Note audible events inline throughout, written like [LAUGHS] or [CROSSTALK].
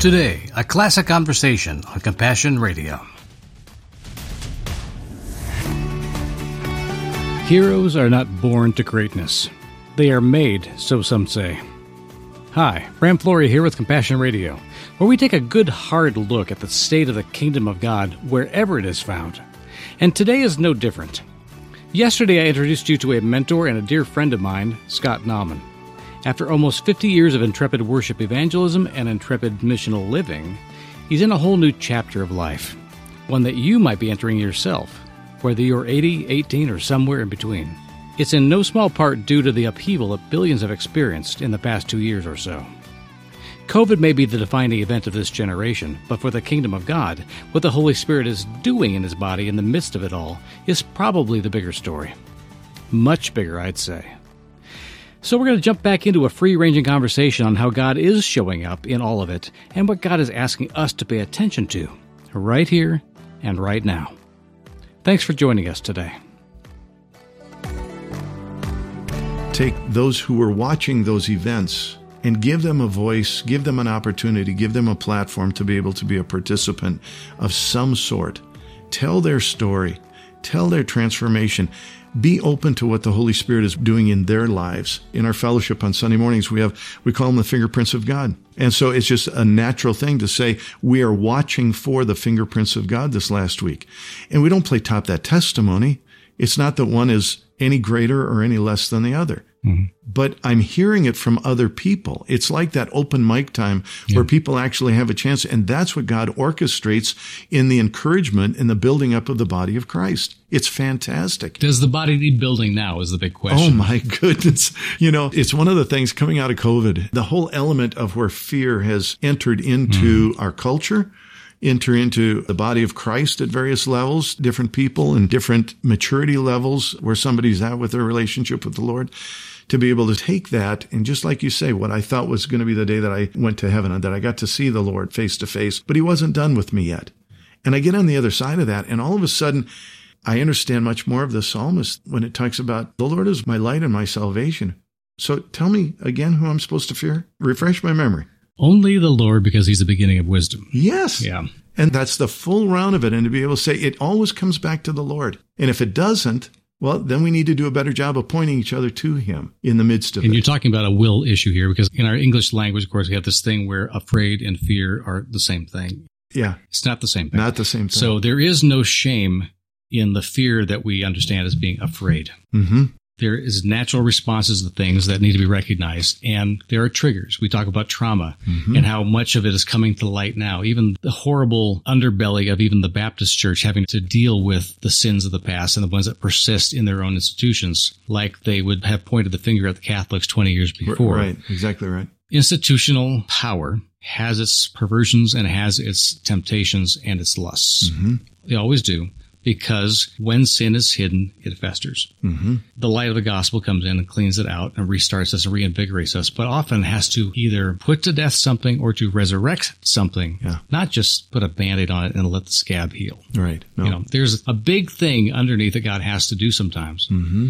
Today, a classic conversation on Compassion Radio. Heroes are not born to greatness. They are made, so some say. Hi, Bram Flory here with Compassion Radio, where we take a good hard look at the state of the kingdom of God wherever it is found. And today is no different. Yesterday I introduced you to a mentor and a dear friend of mine, Scott Nauman. After almost 50 years of intrepid worship evangelism and intrepid missional living, he's in a whole new chapter of life, one that you might be entering yourself, whether you're 80, 18, or somewhere in between. It's in no small part due to the upheaval that billions have experienced in the past two years or so. COVID may be the defining event of this generation, but for the kingdom of God, what the Holy Spirit is doing in his body in the midst of it all is probably the bigger story. Much bigger, I'd say. So, we're going to jump back into a free ranging conversation on how God is showing up in all of it and what God is asking us to pay attention to right here and right now. Thanks for joining us today. Take those who were watching those events and give them a voice, give them an opportunity, give them a platform to be able to be a participant of some sort. Tell their story, tell their transformation be open to what the Holy Spirit is doing in their lives. In our fellowship on Sunday mornings, we have, we call them the fingerprints of God. And so it's just a natural thing to say, we are watching for the fingerprints of God this last week. And we don't play top that testimony. It's not that one is any greater or any less than the other. Mm-hmm. But I'm hearing it from other people. It's like that open mic time yeah. where people actually have a chance. And that's what God orchestrates in the encouragement and the building up of the body of Christ. It's fantastic. Does the body need building now is the big question. Oh my [LAUGHS] goodness. You know, it's one of the things coming out of COVID, the whole element of where fear has entered into mm. our culture enter into the body of Christ at various levels, different people and different maturity levels where somebody's at with their relationship with the Lord to be able to take that and just like you say, what I thought was going to be the day that I went to heaven and that I got to see the Lord face to face, but he wasn't done with me yet. And I get on the other side of that and all of a sudden I understand much more of the psalmist when it talks about the Lord is my light and my salvation. So tell me again who I'm supposed to fear. Refresh my memory. Only the Lord because he's the beginning of wisdom. Yes. Yeah. And that's the full round of it. And to be able to say it always comes back to the Lord. And if it doesn't, well, then we need to do a better job of pointing each other to Him in the midst of and it. And you're talking about a will issue here because in our English language, of course, we have this thing where afraid and fear are the same thing. Yeah. It's not the same thing. Not the same thing. So there is no shame in the fear that we understand as being afraid. Mm-hmm there is natural responses to things that need to be recognized and there are triggers. We talk about trauma mm-hmm. and how much of it is coming to light now. Even the horrible underbelly of even the baptist church having to deal with the sins of the past and the ones that persist in their own institutions like they would have pointed the finger at the catholics 20 years before. right. Exactly right. Institutional power has its perversions and has its temptations and its lusts. Mm-hmm. they always do because when sin is hidden, it festers. Mm-hmm. The light of the gospel comes in and cleans it out and restarts us and reinvigorates us, but often has to either put to death something or to resurrect something, yeah. not just put a band-aid on it and let the scab heal. Right. No. You know, there's a big thing underneath that God has to do sometimes. Mm-hmm.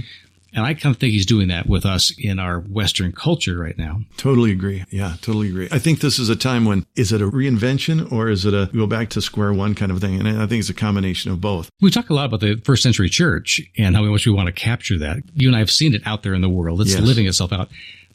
And I kind of think he's doing that with us in our Western culture right now. Totally agree. Yeah, totally agree. I think this is a time when is it a reinvention or is it a go back to square one kind of thing? And I think it's a combination of both. We talk a lot about the first century church and how much we want to capture that. You and I have seen it out there in the world. It's yes. living itself out.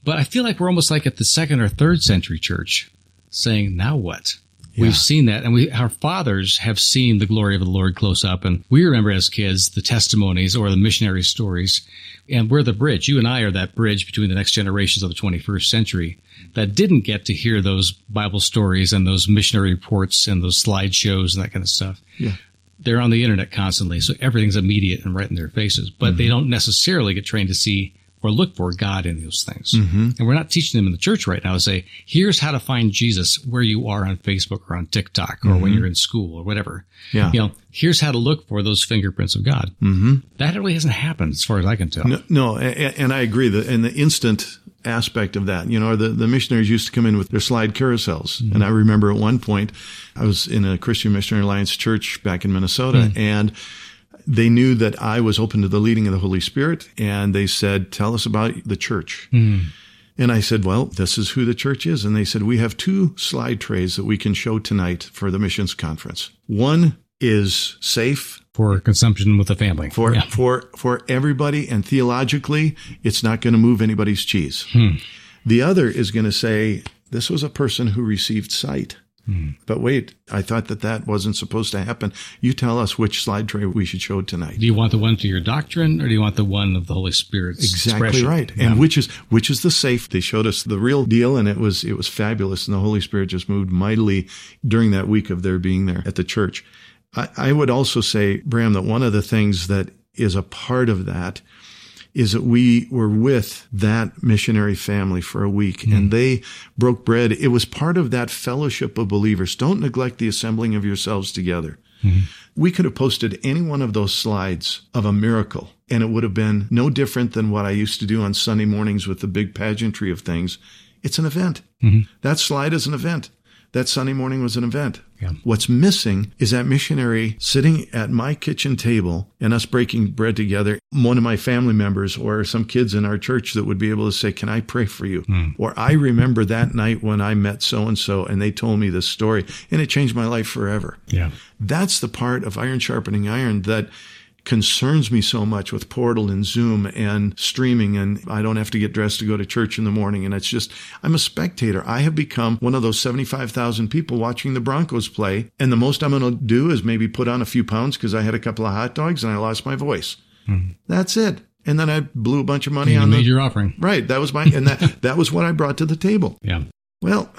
But I feel like we're almost like at the second or third century church saying, now what? Yeah. We've seen that, and we our fathers have seen the glory of the Lord close up, and we remember as kids the testimonies or the missionary stories and we're the bridge. You and I are that bridge between the next generations of the 21st century that didn't get to hear those Bible stories and those missionary reports and those slideshows and that kind of stuff. Yeah. They're on the internet constantly, so everything's immediate and right in their faces, but mm-hmm. they don't necessarily get trained to see or look for God in those things. Mm-hmm. And we're not teaching them in the church right now to say, here's how to find Jesus where you are on Facebook or on TikTok or mm-hmm. when you're in school or whatever. Yeah. You know, here's how to look for those fingerprints of God. Mm-hmm. That really hasn't happened as far as I can tell. No, no and I agree that, and the instant aspect of that. You know, the, the missionaries used to come in with their slide carousels. Mm-hmm. And I remember at one point, I was in a Christian Missionary Alliance church back in Minnesota mm-hmm. and they knew that I was open to the leading of the Holy Spirit, and they said, "Tell us about the church." Mm. And I said, Well, this is who the church is. And they said, We have two slide trays that we can show tonight for the missions conference. One is safe for consumption with the family. For yeah. for for everybody and theologically, it's not going to move anybody's cheese. Hmm. The other is going to say this was a person who received sight. But wait, I thought that that wasn't supposed to happen. You tell us which slide tray we should show tonight. Do you want the one to your doctrine, or do you want the one of the Holy Spirit's exactly expression? right? Yeah. And which is which is the safe? They showed us the real deal, and it was it was fabulous. And the Holy Spirit just moved mightily during that week of their being there at the church. I, I would also say, Bram, that one of the things that is a part of that is that we were with that missionary family for a week mm. and they broke bread. It was part of that fellowship of believers. Don't neglect the assembling of yourselves together. Mm. We could have posted any one of those slides of a miracle and it would have been no different than what I used to do on Sunday mornings with the big pageantry of things. It's an event. Mm-hmm. That slide is an event that Sunday morning was an event. Yeah. What's missing is that missionary sitting at my kitchen table and us breaking bread together. One of my family members or some kids in our church that would be able to say, Can I pray for you? Mm. Or I remember that night when I met so and so and they told me this story and it changed my life forever. Yeah. That's the part of iron sharpening iron that concerns me so much with Portal and Zoom and streaming and I don't have to get dressed to go to church in the morning. And it's just, I'm a spectator. I have become one of those 75,000 people watching the Broncos play. And the most I'm going to do is maybe put on a few pounds because I had a couple of hot dogs and I lost my voice. Mm-hmm. That's it. And then I blew a bunch of money and on the, made your offering. Right. That was my, and that, that was what I brought to the table. Yeah. Well,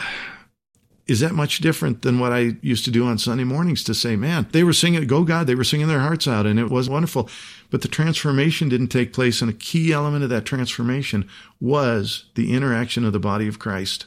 is that much different than what I used to do on Sunday mornings to say, man, they were singing, go God, they were singing their hearts out and it was wonderful. But the transformation didn't take place. And a key element of that transformation was the interaction of the body of Christ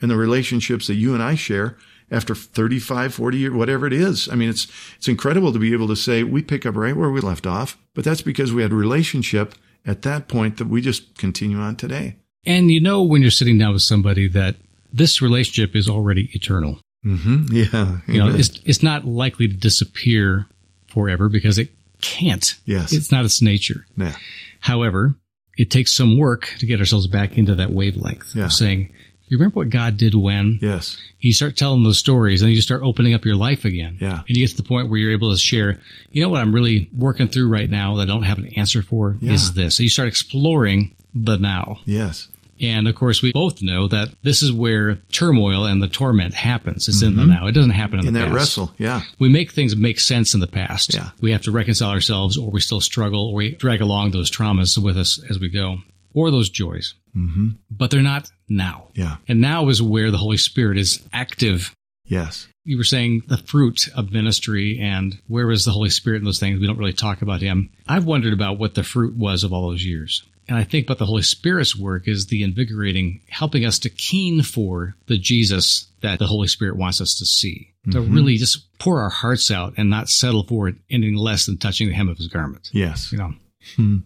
and the relationships that you and I share after 35, 40 years, whatever it is. I mean, it's, it's incredible to be able to say we pick up right where we left off, but that's because we had a relationship at that point that we just continue on today. And you know, when you're sitting down with somebody that this relationship is already eternal. Mm-hmm. Yeah. You know, it's, it's not likely to disappear forever because it can't. Yes. It's not its nature. Yeah. However, it takes some work to get ourselves back into that wavelength yeah. of saying, you remember what God did when? Yes. You start telling those stories and you start opening up your life again. Yeah. And you get to the point where you're able to share, you know what I'm really working through right now that I don't have an answer for yeah. is this. So you start exploring the now. Yes. And of course, we both know that this is where turmoil and the torment happens. It's mm-hmm. in the mm-hmm. now. It doesn't happen in, in the that past. wrestle. Yeah. We make things make sense in the past. Yeah. We have to reconcile ourselves or we still struggle or we drag along those traumas with us as we go or those joys. Mm-hmm. But they're not now. Yeah. And now is where the Holy Spirit is active. Yes. You were saying the fruit of ministry and where is the Holy Spirit in those things? We don't really talk about him. I've wondered about what the fruit was of all those years. And I think about the Holy Spirit's work is the invigorating, helping us to keen for the Jesus that the Holy Spirit wants us to see. Mm-hmm. To really just pour our hearts out and not settle for it anything less than touching the hem of his garment. Yes. You know? Hmm.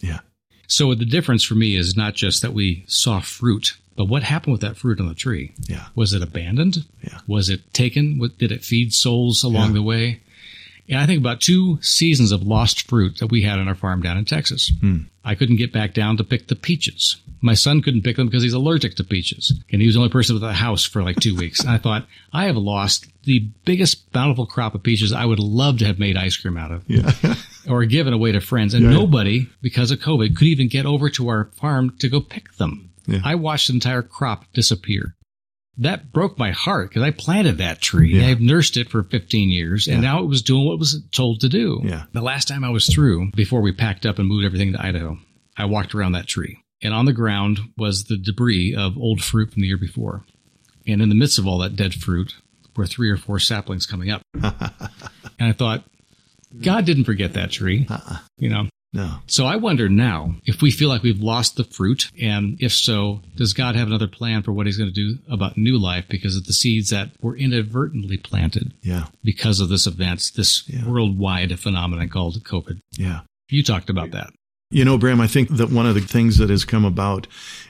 Yeah. So the difference for me is not just that we saw fruit, but what happened with that fruit on the tree? Yeah. Was it abandoned? Yeah. Was it taken? Did it feed souls along yeah. the way? And I think about two seasons of lost fruit that we had on our farm down in Texas. Hmm. I couldn't get back down to pick the peaches. My son couldn't pick them because he's allergic to peaches. And he was the only person with the house for like two weeks. And I thought, I have lost the biggest bountiful crop of peaches I would love to have made ice cream out of. Yeah. [LAUGHS] or given away to friends. And yeah. nobody, because of COVID, could even get over to our farm to go pick them. Yeah. I watched the entire crop disappear that broke my heart because I planted that tree. Yeah. I've nursed it for 15 years and yeah. now it was doing what it was told to do. Yeah. The last time I was through, before we packed up and moved everything to Idaho, I walked around that tree and on the ground was the debris of old fruit from the year before. And in the midst of all that dead fruit were three or four saplings coming up. [LAUGHS] and I thought, God didn't forget that tree. Uh-uh. You know, no. So I wonder now if we feel like we've lost the fruit, and if so, does God have another plan for what He's going to do about new life because of the seeds that were inadvertently planted? Yeah. Because of this event, this yeah. worldwide phenomenon called COVID. Yeah. You talked about that. You know, Bram, I think that one of the things that has come about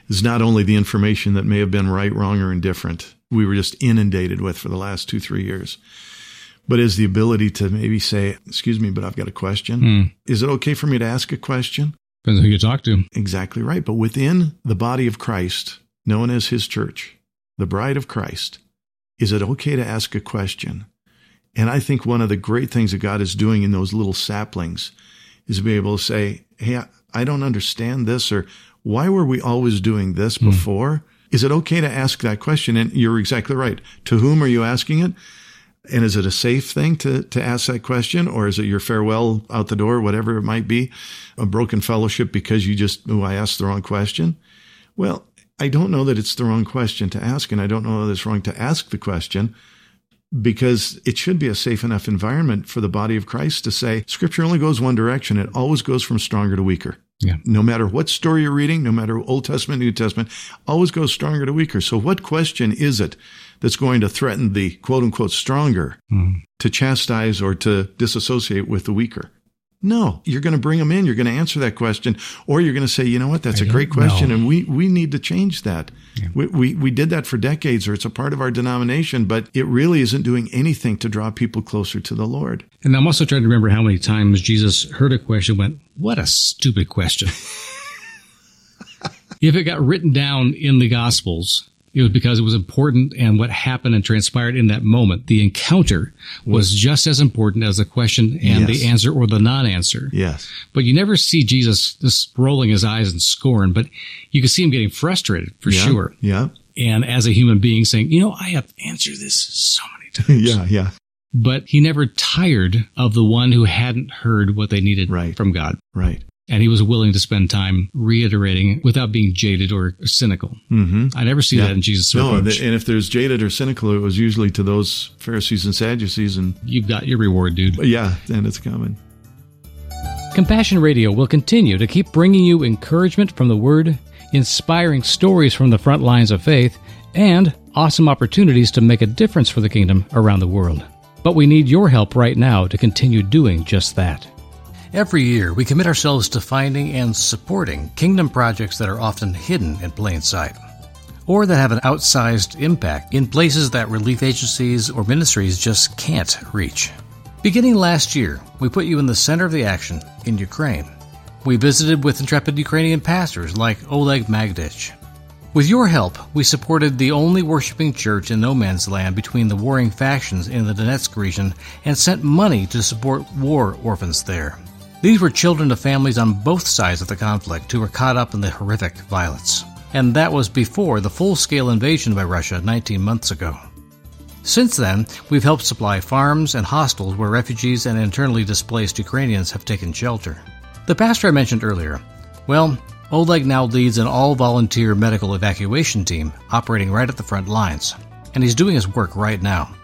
is not only the information that may have been right, wrong, or indifferent, we were just inundated with for the last two, three years but is the ability to maybe say, excuse me, but I've got a question. Mm. Is it okay for me to ask a question? Depends who you talk to. Exactly right. But within the body of Christ, known as his church, the bride of Christ, is it okay to ask a question? And I think one of the great things that God is doing in those little saplings is to be able to say, Hey, I don't understand this, or why were we always doing this hmm. before? Is it okay to ask that question? And you're exactly right. To whom are you asking it? And is it a safe thing to, to ask that question? Or is it your farewell out the door, whatever it might be, a broken fellowship because you just, oh, I asked the wrong question? Well, I don't know that it's the wrong question to ask. And I don't know that it's wrong to ask the question because it should be a safe enough environment for the body of Christ to say scripture only goes one direction. It always goes from stronger to weaker. Yeah. No matter what story you're reading, no matter Old Testament, New Testament, always goes stronger to weaker. So what question is it that's going to threaten the quote unquote stronger mm. to chastise or to disassociate with the weaker? No, you're going to bring them in. You're going to answer that question, or you're going to say, you know what, that's I a great question, know. and we we need to change that. Yeah. We, we we did that for decades, or it's a part of our denomination, but it really isn't doing anything to draw people closer to the Lord. And I'm also trying to remember how many times Jesus heard a question, went, "What a stupid question." [LAUGHS] if it got written down in the Gospels, it was because it was important and what happened and transpired in that moment. The encounter was just as important as the question and yes. the answer or the non-answer. Yes. But you never see Jesus just rolling his eyes in scorn, but you can see him getting frustrated for yeah. sure. Yeah. And as a human being saying, you know, I have answered this so many times. [LAUGHS] yeah, yeah. But he never tired of the one who hadn't heard what they needed right. from God. Right and he was willing to spend time reiterating without being jaded or cynical. Mm-hmm. I never see yeah. that in Jesus' No, approach. and if there's jaded or cynical, it was usually to those Pharisees and Sadducees, and you've got your reward, dude. Yeah, and it's coming. Compassion Radio will continue to keep bringing you encouragement from the Word, inspiring stories from the front lines of faith, and awesome opportunities to make a difference for the kingdom around the world. But we need your help right now to continue doing just that. Every year, we commit ourselves to finding and supporting kingdom projects that are often hidden in plain sight, or that have an outsized impact in places that relief agencies or ministries just can't reach. Beginning last year, we put you in the center of the action in Ukraine. We visited with intrepid Ukrainian pastors like Oleg Magdich. With your help, we supported the only worshiping church in no man's land between the warring factions in the Donetsk region and sent money to support war orphans there. These were children of families on both sides of the conflict who were caught up in the horrific violence. And that was before the full scale invasion by Russia 19 months ago. Since then, we've helped supply farms and hostels where refugees and internally displaced Ukrainians have taken shelter. The pastor I mentioned earlier, well, Oleg now leads an all volunteer medical evacuation team operating right at the front lines, and he's doing his work right now.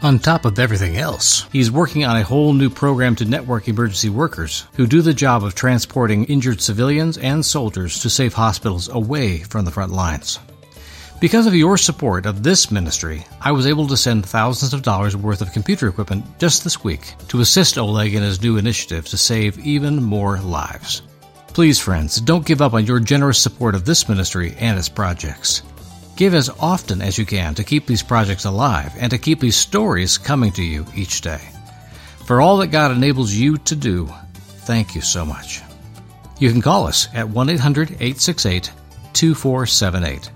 On top of everything else, he's working on a whole new program to network emergency workers who do the job of transporting injured civilians and soldiers to safe hospitals away from the front lines. Because of your support of this ministry, I was able to send thousands of dollars worth of computer equipment just this week to assist Oleg in his new initiative to save even more lives. Please, friends, don't give up on your generous support of this ministry and its projects. Give as often as you can to keep these projects alive and to keep these stories coming to you each day. For all that God enables you to do, thank you so much. You can call us at 1 800 868 2478.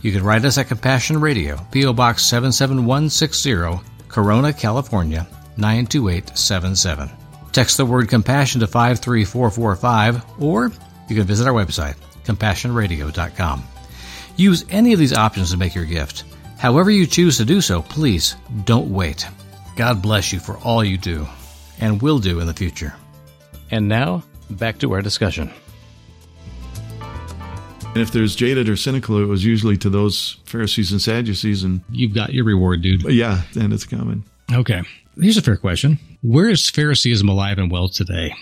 You can write us at Compassion Radio, P.O. Box 77160, Corona, California 92877. Text the word compassion to 53445 or you can visit our website, compassionradio.com. Use any of these options to make your gift. However you choose to do so, please don't wait. God bless you for all you do and will do in the future. And now, back to our discussion. And if there's jaded or cynical, it was usually to those Pharisees and Sadducees. And you've got your reward, dude. Yeah, and it's coming. Okay. Here's a fair question Where is Phariseeism alive and well today?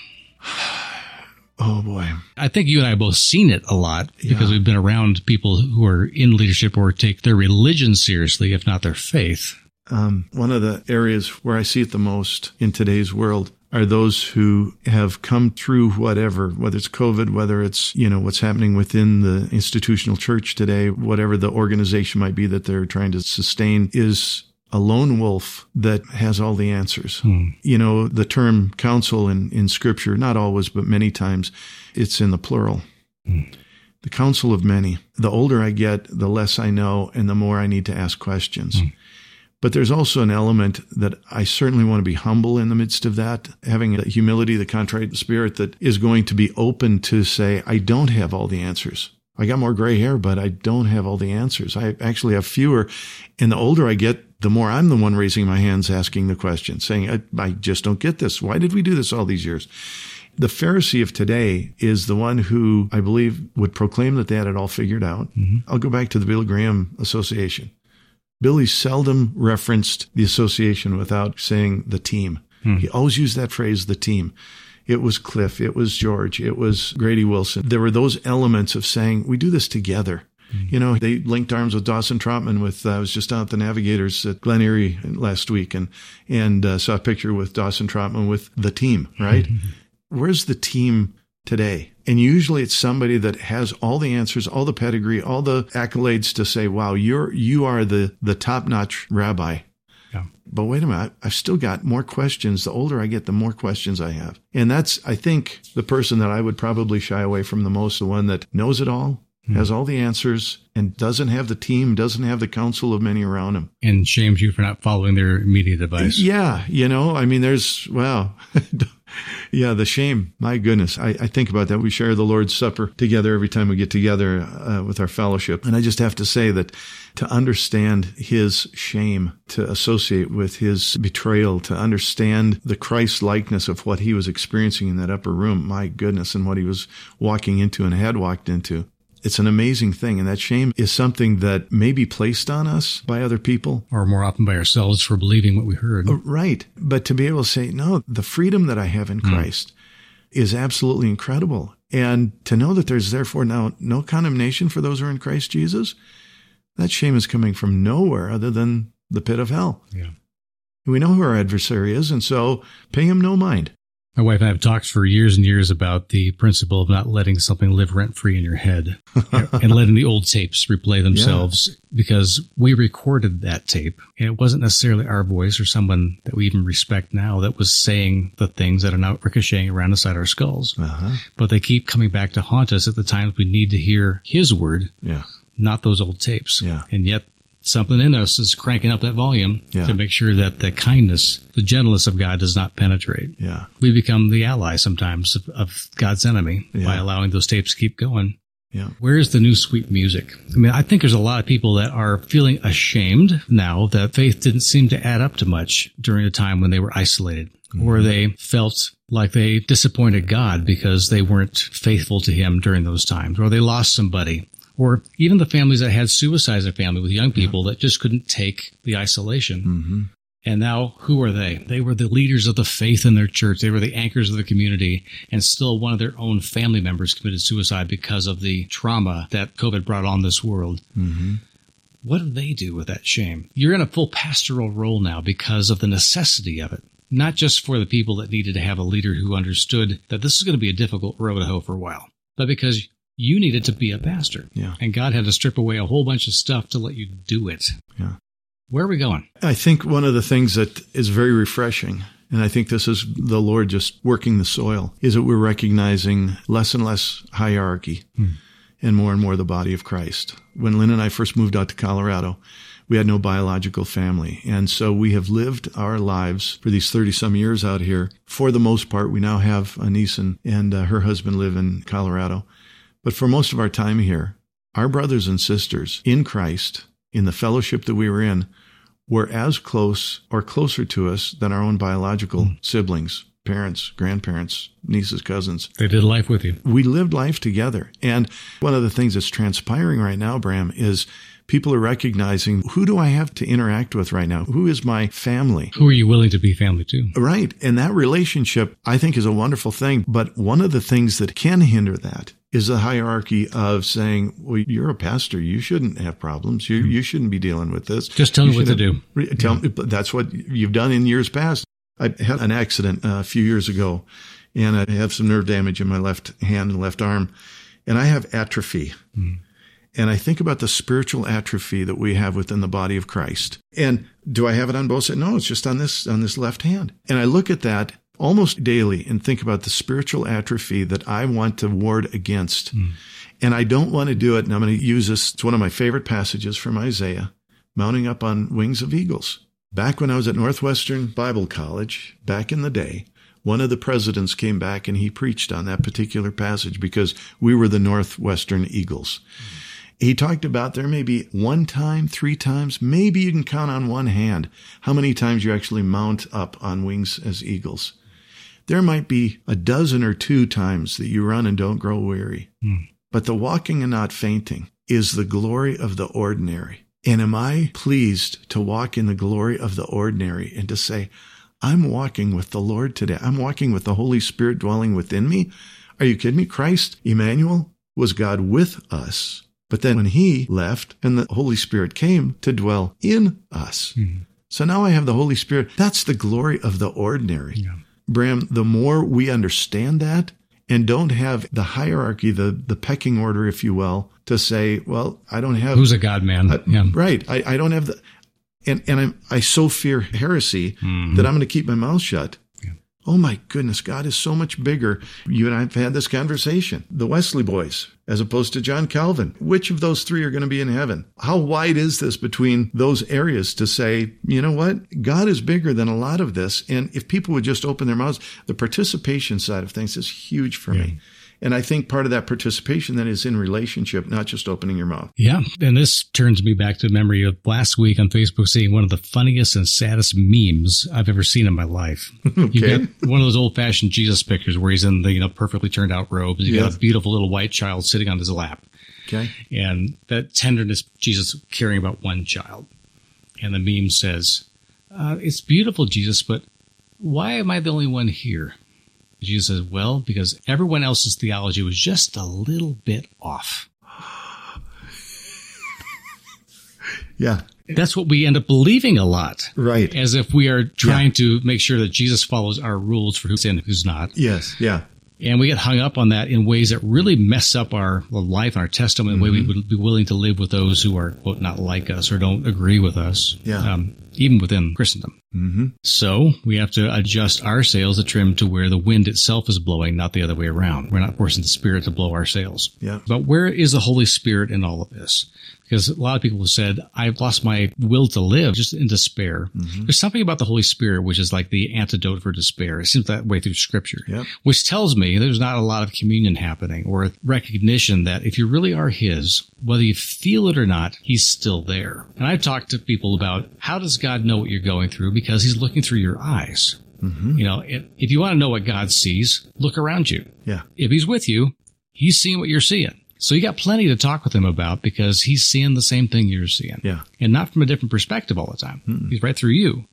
Oh boy. I think you and I have both seen it a lot because yeah. we've been around people who are in leadership or take their religion seriously, if not their faith. Um, one of the areas where I see it the most in today's world are those who have come through whatever, whether it's COVID, whether it's, you know, what's happening within the institutional church today, whatever the organization might be that they're trying to sustain is a lone wolf that has all the answers. Hmm. You know, the term counsel in, in scripture, not always, but many times, it's in the plural. Hmm. the counsel of many. The older I get, the less I know and the more I need to ask questions. Mm. But there's also an element that I certainly want to be humble in the midst of that, having the humility, the contrite spirit that is going to be open to say, I don't have all the answers. I got more gray hair, but I don't have all the answers. I actually have fewer. And the older I get, the more I'm the one raising my hands, asking the question, saying, I, I just don't get this. Why did we do this all these years? The Pharisee of today is the one who I believe would proclaim that they had it all figured out. Mm-hmm. I'll go back to the Billy Graham Association. Billy seldom referenced the association without saying the team. Hmm. He always used that phrase, the team. It was Cliff. It was George. It was Grady Wilson. There were those elements of saying, we do this together. Hmm. You know, they linked arms with Dawson Trotman with, uh, I was just out at the Navigators at Glen Eyrie last week and, and uh, saw a picture with Dawson Trotman with the team, right? Where's the team today. And usually it's somebody that has all the answers, all the pedigree, all the accolades to say, wow, you're, you are the, the top notch rabbi. Yeah. But wait a minute, I've still got more questions. The older I get, the more questions I have. And that's, I think, the person that I would probably shy away from the most, the one that knows it all, mm. has all the answers, and doesn't have the team, doesn't have the counsel of many around him. And shames you for not following their immediate advice. Yeah. You know, I mean, there's, well, [LAUGHS] yeah, the shame. My goodness. I, I, think about that. We share the Lord's Supper together every time we get together uh, with our fellowship. And I just have to say that to understand his shame, to associate with his betrayal, to understand the Christ likeness of what he was experiencing in that upper room, my goodness, and what he was walking into and had walked into. It's an amazing thing. And that shame is something that may be placed on us by other people. Or more often by ourselves for believing what we heard. Uh, right. But to be able to say, no, the freedom that I have in mm. Christ is absolutely incredible. And to know that there's therefore now no condemnation for those who are in Christ Jesus, that shame is coming from nowhere other than the pit of hell. Yeah. We know who our adversary is, and so pay him no mind. My wife and I have talked for years and years about the principle of not letting something live rent free in your head [LAUGHS] and letting the old tapes replay themselves yeah. because we recorded that tape. And it wasn't necessarily our voice or someone that we even respect now that was saying the things that are now ricocheting around inside our skulls. Uh-huh. But they keep coming back to haunt us at the times we need to hear his word. Yeah. Not those old tapes. Yeah. And yet something in us is cranking up that volume yeah. to make sure that the kindness, the gentleness of God does not penetrate. Yeah. We become the ally sometimes of, of God's enemy yeah. by allowing those tapes to keep going. Yeah. Where's the new sweet music? I mean, I think there's a lot of people that are feeling ashamed now that faith didn't seem to add up to much during a time when they were isolated mm-hmm. or they felt like they disappointed God because they weren't faithful to him during those times or they lost somebody or even the families that had suicides in family with young people yeah. that just couldn't take the isolation. Mm-hmm. And now, who are they? They were the leaders of the faith in their church. They were the anchors of the community. And still, one of their own family members committed suicide because of the trauma that COVID brought on this world. Mm-hmm. What do they do with that shame? You're in a full pastoral role now because of the necessity of it. Not just for the people that needed to have a leader who understood that this is going to be a difficult road to hoe for a while, but because you needed to be a pastor. Yeah. And God had to strip away a whole bunch of stuff to let you do it. Yeah. Where are we going? I think one of the things that is very refreshing, and I think this is the Lord just working the soil, is that we're recognizing less and less hierarchy hmm. and more and more the body of Christ. When Lynn and I first moved out to Colorado, we had no biological family. And so we have lived our lives for these 30 some years out here. For the most part, we now have a niece and, and uh, her husband live in Colorado. But for most of our time here, our brothers and sisters in Christ, in the fellowship that we were in, were as close or closer to us than our own biological mm. siblings, parents, grandparents, nieces, cousins. They did life with you. We lived life together. And one of the things that's transpiring right now, Bram, is people are recognizing who do I have to interact with right now? Who is my family? Who are you willing to be family to? Right. And that relationship, I think, is a wonderful thing. But one of the things that can hinder that is the hierarchy of saying, well, you're a pastor. You shouldn't have problems. You, you shouldn't be dealing with this. Just tell me what to do. Tell yeah. me, that's what you've done in years past. I had an accident uh, a few years ago and I have some nerve damage in my left hand and left arm and I have atrophy. Mm. And I think about the spiritual atrophy that we have within the body of Christ. And do I have it on both sides? No, it's just on this, on this left hand. And I look at that almost daily and think about the spiritual atrophy that I want to ward against. Mm. And I don't want to do it. And I'm going to use this. It's one of my favorite passages from Isaiah, mounting up on wings of eagles. Back when I was at Northwestern Bible College, back in the day, one of the presidents came back and he preached on that particular passage because we were the Northwestern Eagles. Mm-hmm. He talked about there may be one time, three times, maybe you can count on one hand how many times you actually mount up on wings as eagles. There might be a dozen or two times that you run and don't grow weary. Mm. But the walking and not fainting is the glory of the ordinary. And am I pleased to walk in the glory of the ordinary and to say, I'm walking with the Lord today. I'm walking with the Holy Spirit dwelling within me. Are you kidding me? Christ, Emmanuel, was God with us. But then when he left and the Holy Spirit came to dwell in us. Mm-hmm. So now I have the Holy Spirit. That's the glory of the ordinary. Yeah. Bram, the more we understand that and don't have the hierarchy, the, the pecking order, if you will, to say, well, I don't have. Who's a God man? Uh, yeah. Right. I, I don't have the. And, and I'm, I so fear heresy mm-hmm. that I'm going to keep my mouth shut. Oh my goodness, God is so much bigger. You and I have had this conversation. The Wesley boys, as opposed to John Calvin. Which of those three are going to be in heaven? How wide is this between those areas to say, you know what? God is bigger than a lot of this. And if people would just open their mouths, the participation side of things is huge for yeah. me. And I think part of that participation then is in relationship, not just opening your mouth. Yeah. And this turns me back to the memory of last week on Facebook seeing one of the funniest and saddest memes I've ever seen in my life. okay. [LAUGHS] You get one of those old fashioned Jesus pictures where he's in the, you know, perfectly turned out robes. You yeah. got a beautiful little white child sitting on his lap. Okay. And that tenderness, Jesus caring about one child. And the meme says, uh, it's beautiful, Jesus, but why am I the only one here? Jesus says, well, because everyone else's theology was just a little bit off. [LAUGHS] yeah. That's what we end up believing a lot. Right. As if we are trying yeah. to make sure that Jesus follows our rules for who's in and who's not. Yes. Yeah. And we get hung up on that in ways that really mess up our life and our testimony, mm-hmm. the way we mm-hmm. would be willing to live with those who are, quote, not like us or don't agree with us. Yeah. Um, even within Christendom. Mm-hmm. So we have to adjust our sails to trim to where the wind itself is blowing, not the other way around. We're not forcing the Spirit to blow our sails. Yeah. But where is the Holy Spirit in all of this? Because a lot of people have said, I've lost my will to live just in despair. Mm-hmm. There's something about the Holy Spirit, which is like the antidote for despair. It seems that way through scripture, yep. which tells me there's not a lot of communion happening or recognition that if you really are His, whether you feel it or not, He's still there. And I've talked to people about how does God know what you're going through? Because He's looking through your eyes. Mm-hmm. You know, if, if you want to know what God sees, look around you. Yeah. If He's with you, He's seeing what you're seeing. So you got plenty to talk with him about because he's seeing the same thing you're seeing. Yeah. And not from a different perspective all the time. Mm-mm. He's right through you.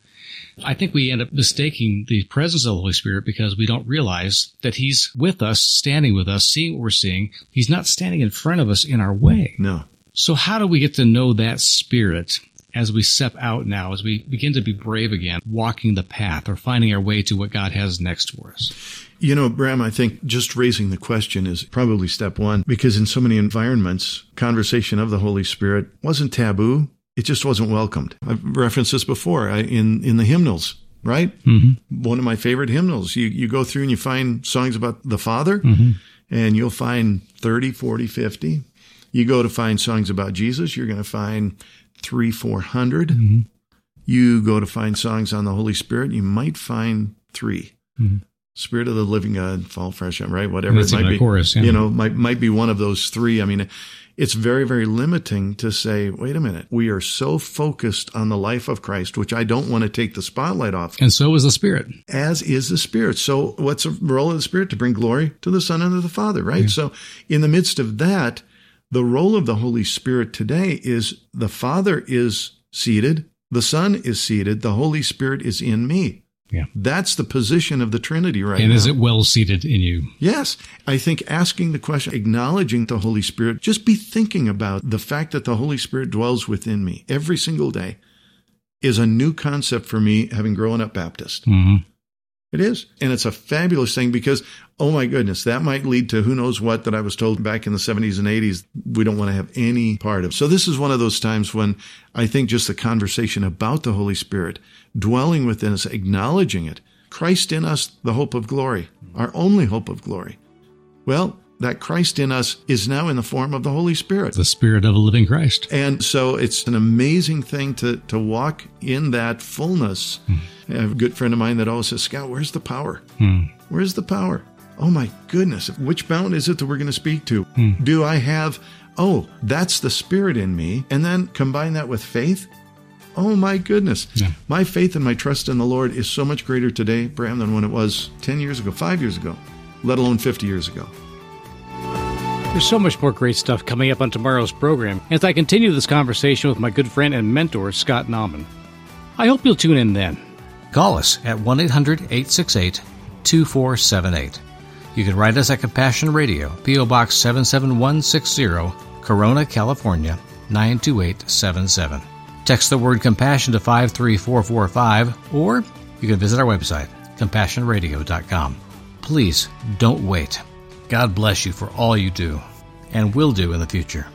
I think we end up mistaking the presence of the Holy Spirit because we don't realize that He's with us, standing with us, seeing what we're seeing. He's not standing in front of us in our way. No. So how do we get to know that Spirit as we step out now, as we begin to be brave again, walking the path or finding our way to what God has next for us? You know, Bram, I think just raising the question is probably step one because in so many environments, conversation of the Holy Spirit wasn't taboo. It just wasn't welcomed. I've referenced this before in, in the hymnals, right? Mm-hmm. One of my favorite hymnals. You, you go through and you find songs about the Father mm-hmm. and you'll find 30, 40, 50. You go to find songs about Jesus, you're going to find three, 400. Mm-hmm. You go to find songs on the Holy Spirit, you might find 3 mm-hmm. Spirit of the Living God, fall fresh on, right? Whatever it might be. Chorus, yeah. You know, might might be one of those three. I mean, it's very, very limiting to say, wait a minute, we are so focused on the life of Christ, which I don't want to take the spotlight off. And so is the Spirit. As is the Spirit. So what's the role of the Spirit? To bring glory to the Son and to the Father, right? Yeah. So in the midst of that, the role of the Holy Spirit today is the Father is seated, the Son is seated, the Holy Spirit is in me. Yeah. That's the position of the Trinity right and now. And is it well seated in you? Yes. I think asking the question, acknowledging the Holy Spirit, just be thinking about the fact that the Holy Spirit dwells within me every single day is a new concept for me having grown up Baptist. Mm-hmm. It is. And it's a fabulous thing because, oh my goodness, that might lead to who knows what that I was told back in the 70s and 80s we don't want to have any part of. So this is one of those times when I think just the conversation about the Holy Spirit dwelling within us, acknowledging it, Christ in us, the hope of glory, our only hope of glory. Well, that Christ in us is now in the form of the Holy Spirit. The Spirit of a living Christ. And so it's an amazing thing to, to walk in that fullness. Mm. I have a good friend of mine that always says, Scott, where's the power? Mm. Where's the power? Oh my goodness, which mountain is it that we're going to speak to? Mm. Do I have, oh, that's the Spirit in me? And then combine that with faith? Oh my goodness. Yeah. My faith and my trust in the Lord is so much greater today, Bram, than when it was 10 years ago, five years ago, let alone 50 years ago. There's so much more great stuff coming up on tomorrow's program as I continue this conversation with my good friend and mentor, Scott Nauman. I hope you'll tune in then. Call us at 1 800 868 2478. You can write us at Compassion Radio, P.O. Box 77160, Corona, California 92877. Text the word compassion to 53445 or you can visit our website, compassionradio.com. Please don't wait. God bless you for all you do and will do in the future.